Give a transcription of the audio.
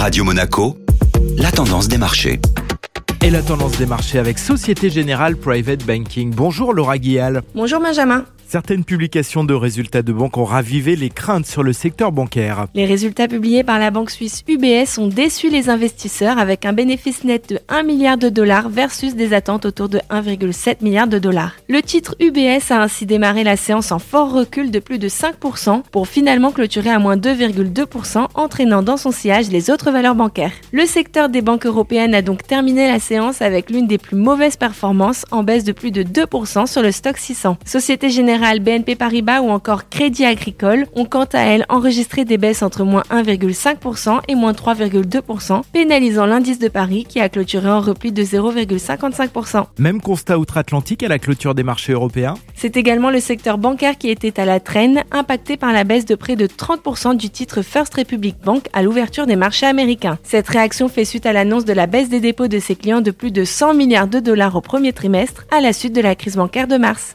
Radio Monaco, la tendance des marchés. Et la tendance des marchés avec Société Générale Private Banking. Bonjour Laura Guial. Bonjour Benjamin. Certaines publications de résultats de banque ont ravivé les craintes sur le secteur bancaire. Les résultats publiés par la banque suisse UBS ont déçu les investisseurs avec un bénéfice net de 1 milliard de dollars versus des attentes autour de 1,7 milliard de dollars. Le titre UBS a ainsi démarré la séance en fort recul de plus de 5% pour finalement clôturer à moins 2,2% entraînant dans son sillage les autres valeurs bancaires. Le secteur des banques européennes a donc terminé la séance avec l'une des plus mauvaises performances en baisse de plus de 2% sur le stock 600. Société Générale BNP Paribas ou encore Crédit Agricole ont quant à elles enregistré des baisses entre moins 1,5% et moins 3,2%, pénalisant l'indice de Paris qui a clôturé en repli de 0,55%. Même constat outre-Atlantique à la clôture des marchés européens? C'est également le secteur bancaire qui était à la traîne, impacté par la baisse de près de 30% du titre First Republic Bank à l'ouverture des marchés américains. Cette réaction fait suite à l'annonce de la baisse des dépôts de ses clients de plus de 100 milliards de dollars au premier trimestre à la suite de la crise bancaire de mars.